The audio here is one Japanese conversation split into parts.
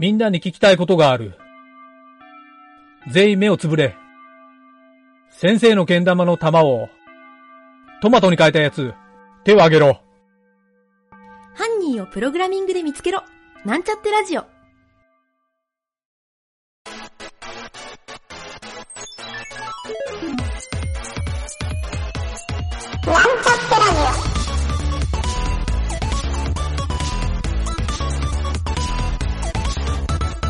みんなに聞きたいことがある。全員目をつぶれ。先生の剣玉の玉を、トマトに変えたやつ、手を挙げろ。犯人をプログラミングで見つけろ。なんちゃってラジオ。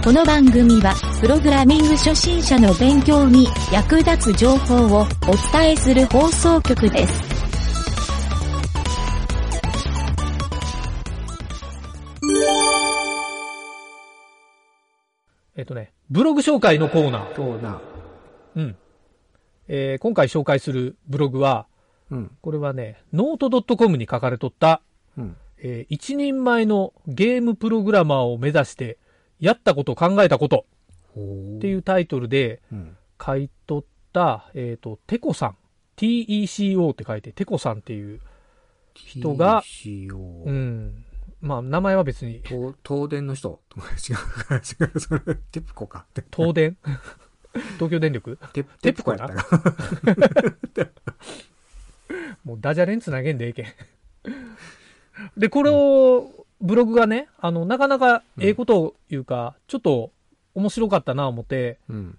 この番組は、プログラミング初心者の勉強に役立つ情報をお伝えする放送局です。えっとね、ブログ紹介のコーナー。そうな。うん。えー今回紹介するブログは、うん。これはね、 note.com に書かれとった、うん。えー一人前のゲームプログラマーを目指して、やったこと考えたこと。っていうタイトルでうん。書いとった、えっ、と、テコさん。TECO って書いて、テコさんっていう、人が TCO うん。まあ、名前は別に、東東電の人違う、違う、それ、テプコか。テ東電？東京電力？テプテプコやな？もうダジャレにつなげんでええけん。で、これを、ブログがね、あの、なかなかええことを言うか、ちょっと面白かったな思って、うん。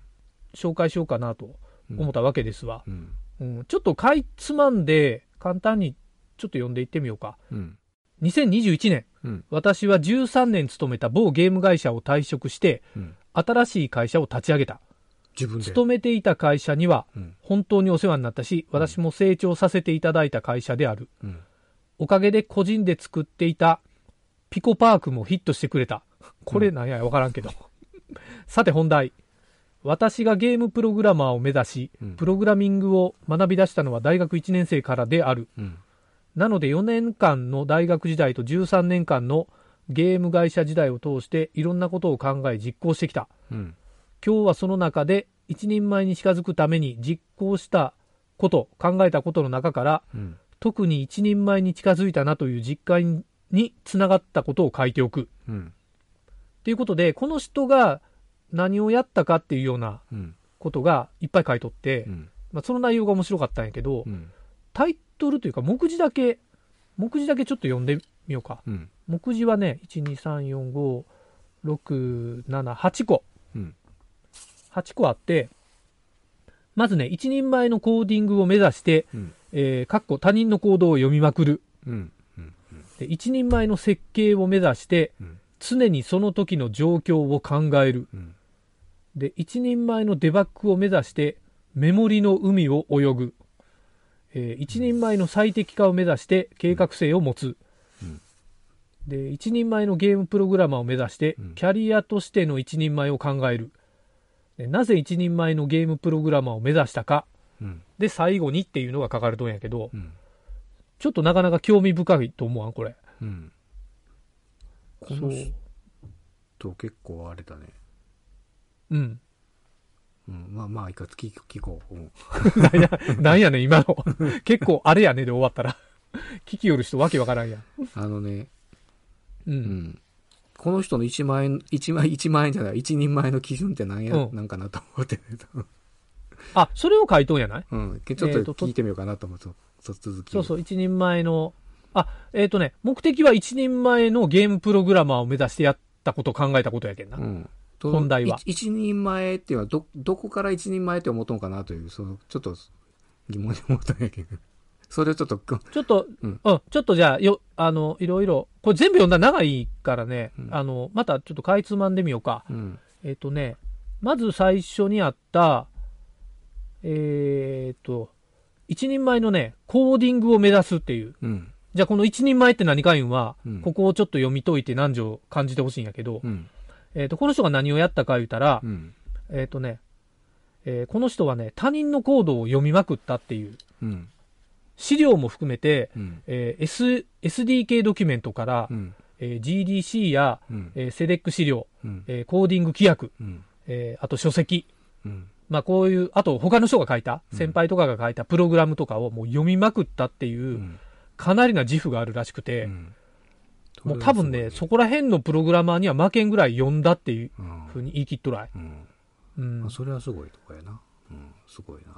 紹介しようかなと思ったわけですわ。うん。うん、ちょっとかいつまんで、簡単にちょっと読んでいってみようか。うん。2021年、うん。私は13年勤めた某ゲーム会社を退職して、うん。新しい会社を立ち上げた。自分で。勤めていた会社には、うん。本当にお世話になったし、私も成長させていただいた会社である。うん。おかげで個人で作っていたピコパークもヒットしてくれた。これなんやわからんけど。さて本題。私がゲームプログラマーを目指しうん、プログラミングを学び出したのは大学1年生からである。うん。なので4年間の大学時代と13年間のゲーム会社時代を通していろんなことを考え実行してきた。うん。今日はその中で一人前に近づくために実行したこと、考えたことの中からうん。特に一人前に近づいたなという実感につながったことを書いておく。うん。ということで、この人が何をやったかっていうようなうん。ことがいっぱい書いとって、うん。まあ、その内容が面白かったんやけど、うん。タイトルというか目次だけ、目次だけちょっと読んでみようか。うん。目次はね、1、2、3、4、5、6、7、8個。うん。8個あって、まずね、一人前のコーディングを目指して、うん。えー、かっこ他人の行動を読みまくる。うん。一人前の設計を目指して、うん。常にその時の状況を考える。うん。で、一人前のデバッグを目指して、メモリの海を泳ぐ。えー一人前の最適化を目指して、計画性を持つ。うんで、一人前のゲームプログラマーを目指してうん、キャリアとしての一人前を考える。でなぜ一人前のゲームプログラマーを目指したか。うん。で、最後にっていうのが書かれとんやけど、うん。ちょっとなかなか興味深いと思わん、これ。うん。この。人結構あれだね。うん。うん。まあまあ、いいか、聞聞こう。うん。なんや、なんやねん、今の。結構あれやねで終わったら。聞きよる人わけわからんやん。あのね、う。うんん。この人の1万円、1万、1万円じゃない、1人前の基準って何や、うんなんかなと思ってね。あ、それを書いとんやない？うん。ちょっえーとと聞いてみようかなと思って、そ続き。。そうそうう、一人前の、あ、えっ、とね、目的は一人前のゲームプログラマーを目指してやったこと、考えたことやけんな。うん。と本題はい一人前っていうのは、ど、どこから一人前って思っとんかなという、その、ちょっと疑問に思ったんやけど。それをちょっと、ちょっと、ううんん、ちょっとじゃあ、よ、あの、いろいろ、これ全部読んだら長いからね、うんあの、またちょっとかいつまんでみようか。うん。えっ、とね、まず最初にあった、えっ、と、一人前のね、コーディングを目指すっていう。うん。じゃあこの一人前って何か言うんは、うんここをちょっと読み解いて何条感じてほしいんやけど、うん。えっ、と、この人が何をやったか言うたら、うん。えっ、とね、えーこの人はね、他人のコードを読みまくったっていう、うん。資料も含めて、うん。えー S、SDK ドキュメントから、うん。えー GDC や、うん。えー、セレック資料、うん。えーコーディング規約、うん。えーあと書籍、うん。まあこういう、あと他の人が書いた、うん先輩とかが書いたプログラムとかをもう読みまくったっていうう、ん。かなりな自負があるらしくて、うんもう多分ね、そこら辺のプログラマーには負けんぐらい読んだっていううんふうに言い切っとらい。うん。それはすごいとこやな。うん、すごいな。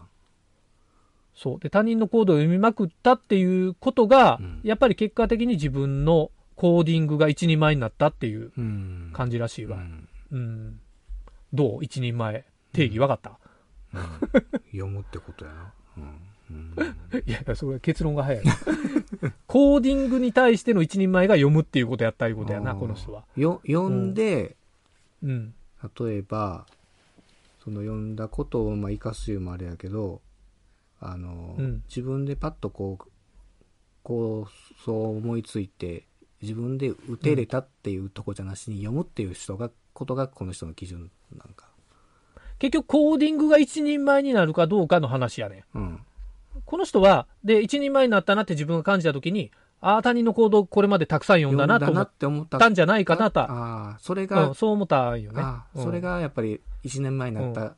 そう。で、他人のコードを読みまくったっていうことが、うんやっぱり結果的に自分のコーディングが一人前になったっていううん。感じらしいうわ。ん。うん。どう？一人前。定義分かった、うん読むってことやな。うん。うん。いやいや、それは結論が早い。コーディングに対しての一人前が読むっていうことやったいうことやな、この人は。よ、読んで、うん。例えば、その読んだことをまあ生かすいうもあれやけど、あの、うん自分でパッとこう、こう、そう思いついて、自分で打てれたっていうとこじゃなしに読むっていう人が、ことがこの人の基準なんか。結局、コーディングが一人前になるかどうかの話やね。うん。この人は、で、一人前になったなって自分が感じたときに、ああ、他人の行動をこれまでたくさん読んだなと思っって思ったたんじゃないかなと、ああ、それが、うん、そう思ったんよね。それがやっぱり1年前になっうた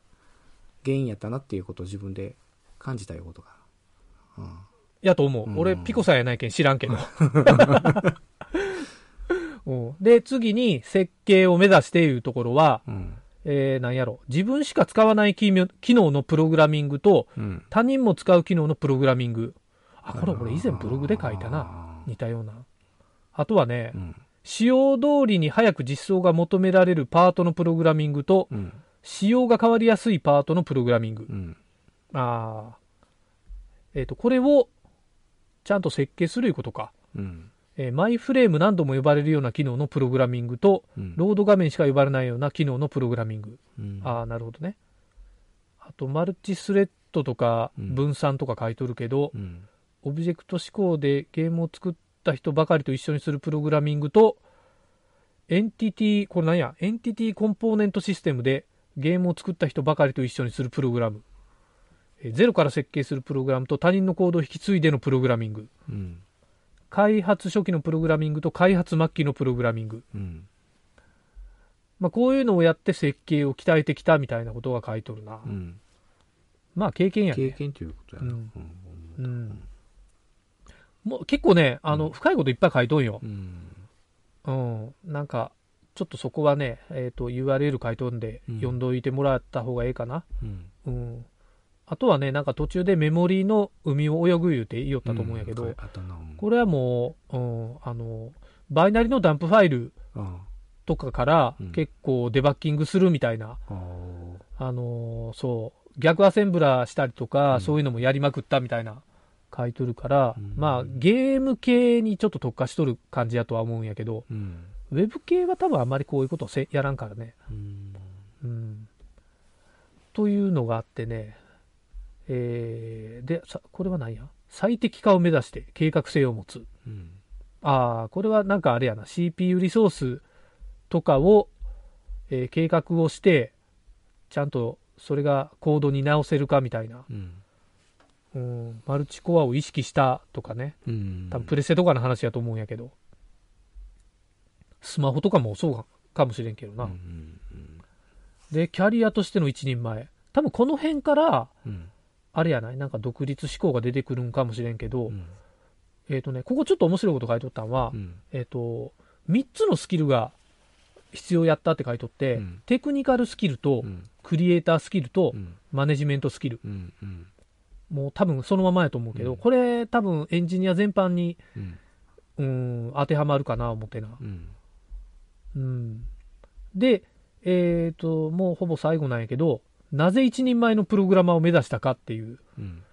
原因やったなっていうことを自分で感じたいうことが。うん。やと思う。うん俺、ピコさんやないけん知らんけど。うんで、次に設計を目指しているところは、うん。えー、なんやろ。自分しか使わない機能のプログラミングと、うん。他人も使う機能のプログラミング。あ、これ俺以前ブログで書いたな。な。似たような。あとはね、うん。使用通りに早く実装が求められるパートのプログラミングと、うん。仕様が変わりやすいパートのプログラミングう。ん。ああ。えっ、と、これをちゃんと設計するいうことか。うん。えーマイフレーム何度も呼ばれるような機能のプログラミングと、うん。ロード画面しか呼ばれないような機能のプログラミング。うんああ、なるほどね。あと、マルチスレッドとかうん分散とか書いとるけど、うん。オブジェクト思考でゲームを作った人ばかりと一緒にするプログラミングと、エンティティ、これなんや、エンティティコンポーネントシステムでゲームを作った人ばかりと一緒にするプログラム。えーゼロから設計するプログラムと他人のコードを引き継いでのプログラミング。うん。開発初期のプログラミングと開発末期のプログラミング。うん。まあ、こういうのをやって設計を鍛えてきたみたいなことが書いとるな。うん。まあ、経験やね。経験ということやな。うんうんうん。もう結構ね、あの、深いこといっぱい書いとんよ。うん。うん。なんか、ちょっとそこはね、えっ、と、URL 書いとんで、うん読んどいてもらった方がええかな。うん。うん。あとはね、なんか途中でメモリの海を泳ぐ言うて言いよったと思うんやけど、うんこれはもう、うん、あの、バイナリのダンプファイルあとかからうん結構デバッキングするみたいな、ああのそう、逆アセンブラーしたりとか、うんそういうのもやりまくったみたいな書いとるから、うんまあゲーム系にちょっと特化しとる感じやとは思うんやけど、うん。ウェブ系は多分あんまりこういうことをせやらんからね。うん。うん。というのがあってね、えー、で、さこれは何や？最適化を目指して計画性を持つ。うん。ああ、これはなんかあれやな、CPU リソースとかを、えー計画をして、ちゃんとそれがコードに直せるかみたいな、うん。うん、マルチコアを意識したとかね、うん。多分プレステとかの話やと思うんやけど、スマホとかもそうかもしれんけどな。うん。で、キャリアとしての一人前。多分この辺から、うん。あれやない？なんか独立思考が出てくるんかもしれんけど、うん。えっ、とね、ここちょっと面白いこと書いとったんは、うん。えっ、と、3つのスキルが必要やったって書いとって、うんテクニカルスキルと、うん。クリエイタースキルと、うん。マネジメントスキル。もう多分そのままやと思うけど、うんこれ多分エンジニア全般に、うん。うん、当てはまるかな思ってな。うん。うん。で、えっ、と、もうほぼ最後なんやけど、なぜ一人前のプログラマーを目指したかっていう、うん。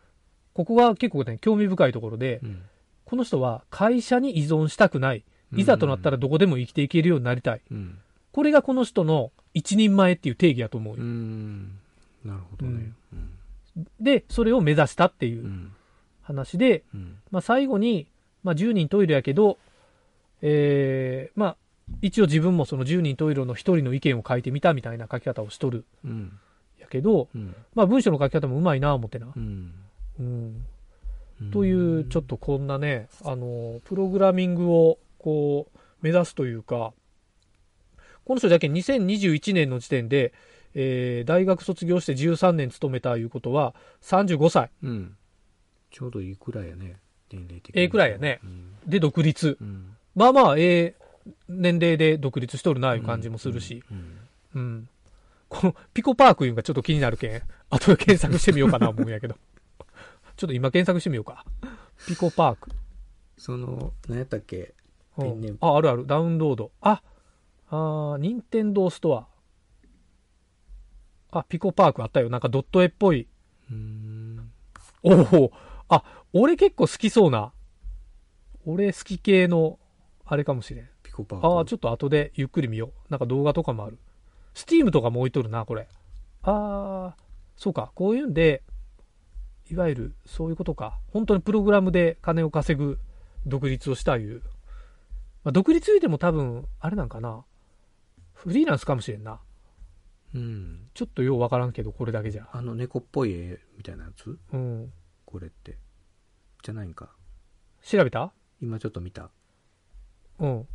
ここが結構ね、興味深いところで、うん。この人は会社に依存したくない。いざとなったらどこでも生きていけるようになりたい。うん。これがこの人の一人前っていう定義やと思ううよ。ん。なるほどね。うん。で、それを目指したっていううん話で、うん。まあ最後に、まあ10人トイレやけど、えー、まあ一応自分もその10人トイレの一人の意見を書いてみたみたいな書き方をしとるけど、うん。まあ文章の書き方もうまいな思ってな。うん。うん。という、ちょっとこんなね、あの、プログラミングをこう、目指すというか、この人だけ2021年の時点で、えー大学卒業して13年勤めたいうことは、35歳うん。ちょうどいいくらいやね。年齢的に。ええくらいやねうん。で独立。うん。まあまあ、ええ年齢で独立しとるな、いう感じもするし。うん。うん。このピコパークいうのがちょっと気になるけん、後で検索してみようかな思うんやけど。ちょっと今検索してみようか。ピコパーク。その、何やったっけ？あ、あるある。ダウンロード。あ、あー、ニンテンドーストア。あ、ピコパークあったよ。なんかドット絵っぽい。うーん。おおあ、俺結構好きそうな。俺好き系の、あれかもしれん。ピコパーク。ああ、ちょっと後でゆっくり見よう。なんか動画とかもある。スティームとかも置いとるな、これ。ああ、そうか。こういうんで、いわゆるそういうことか。本当にプログラムで金を稼ぐ独立をしたいう。まあ、独立言うても多分、あれなんかな。フリーランスかもしれんな。うん。ちょっとようわからんけど、これだけじゃ。あの猫っぽい絵みたいなやつ？うん。これって。じゃないんか。調べた？今ちょっと見た。うん。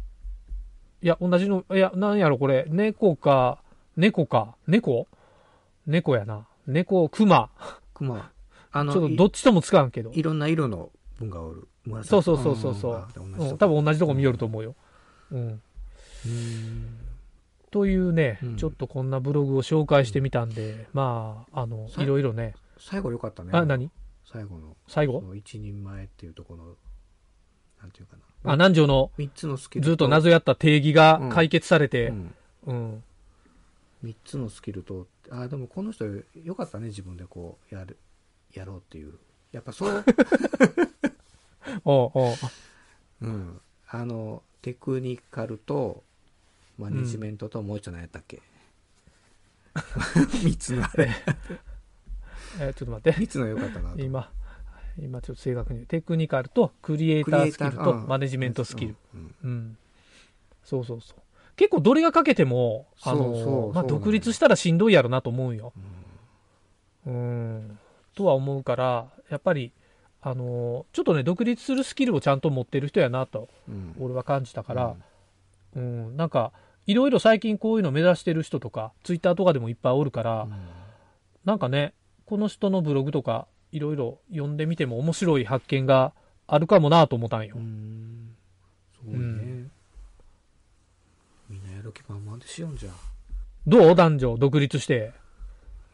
いや、同じの、いや、なんやろ、これ。猫か、猫か、猫？猫やな。猫、熊。熊。あの、ちょっとどっちともつかんけどい。いろんな色の文がおる。紫そうそうそうそうそう。ん多分同じとこ見よると思うよ。うん。うーんというね、うんちょっとこんなブログを紹介してみたんで、まあ、あの、さいろいろね。最後良かったね。あ、何？最後の。最後？一人前っていうところの、なんていうかな。あ、南條の三つのずっと謎やった定義が解決されてう、ん。うん。三つのスキルと、あ、でもこの人良かったね、自分でこう、やる、やろうっていう。やっぱそう、おうおううん。あの、テクニカルと、マネジメントともう一つ何やったっけ、三つのあれ。えーちょっと待って。三つの良かったなと。今、今ちょっと正確に言う。テクニカルとクリエイタースキルとうんマネジメントスキル。。うんうん。そうそうそう。結構どれがかけても、あのそうそうまあ、独立したらしんどいやろなと思うんよ。うん。とは思うから、やっぱり、あのちょっとね、独立するスキルをちゃんと持ってる人やなと、うん。俺は感じたから、うん、なんか、いろいろ最近こういうの目指してる人とか、ツイッターとかでもいっぱいおるから、うんなんかね、この人のブログとか、いろいろ読んでみても面白い発見があるかもなと思ったんよう。ん。すごいね。うんやる気満々でしよんじゃん。どう男女独立して？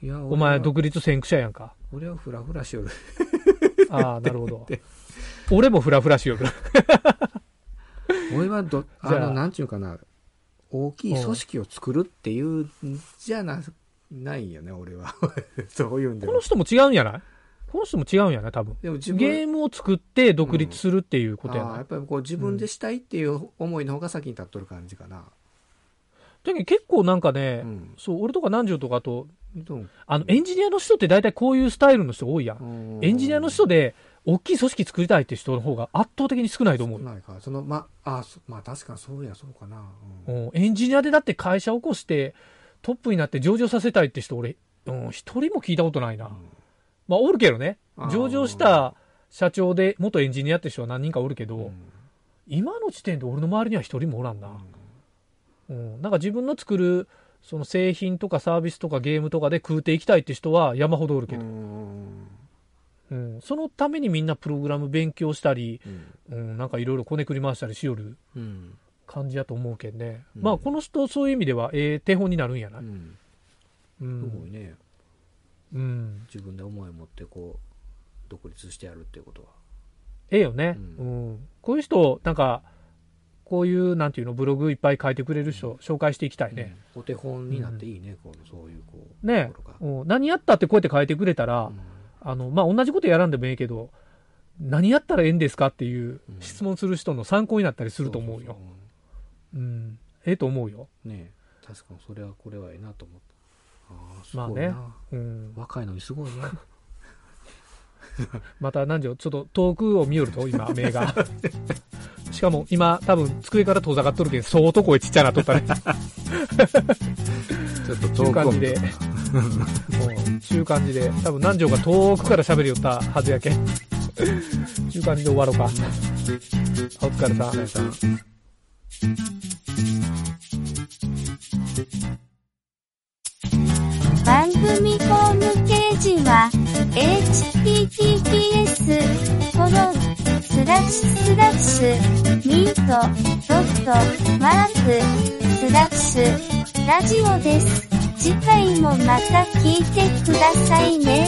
いや、お前独立先駆者やんか。俺はフラフラしよる。ああ、なるほど。俺もフラフラしよる。俺はど、あの、なんちゅうかな、大きい組織を作るっていうんじゃな、ないよね、俺は。そういうんでもこの。人も違うんやない？この人も違うんやない？多分。でも自分ゲームを作って独立するっていうことやああやないっぱりこう自分でしたいっていう思いの方が先に立っとる感じかな。だけど結構なんかね、うんそう、俺とか南條とかと、あの、エンジニアの人って大体こういうスタイルの人多いやん。エンジニアの人で、大きい組織作りたいって人の方が圧倒的に少ないと思うよ。ないか。その、ま、あ、そまあ確かにそうや、そうかな。うんうん、エンジニアでだって会社を起こして、トップになって上場させたいって人、俺、うん、一人も聞いたことないな。まあ、おるけどね上場した社長で元エンジニアって人は何人かおるけど、うん今の時点で俺の周りには一人もおらんな。うん、なんか自分の作る、その製品とかサービスとかゲームとかで食うていきたいって人は山ほどおるけど、うんうん、そのためにみんなプログラム勉強したり、うんうん、なんかいろいろこねくり回したりしよるうん感じやと思うけんね。うんまあこの人そういう意味ではええ手本になるんやな。ううんん。すごいね。うん。自分で思いを持ってこう、独立してやるっていうことは。ええよね、ううん。こういう人、なんか、こういう、なんていうの、ブログいっぱい書いてくれる人、紹介していきたいね。うんお手本になっていいね、こうそういうこう。ねうん、何やったってこうやって書いてくれたら、うんあの、まあ、同じことやらんでもええけど、何やったらええんですかっていううん質問する人の参考になったりすると思うよ。うん。ええと思うよ。ねえ確かにそれはこれはええなと思った。ああ、すまあね。うん。若いのにすごいね。また何時ちょっと遠くを見よると、今、目が。しかも今、多分机から遠ざかっとるけん、相当声ちっちゃなっとったね。ちょっとちゅう感じで。うんちゅう感じで、多分南條が遠くから喋りよったはずやけん。ちゅう感じで終わろうか。お疲れさん。さん。番組ホームページは https コロンスラッシュスラッシュミートドッマーク、スラッシュ、ラジオです。次回もまた聞いてくださいね。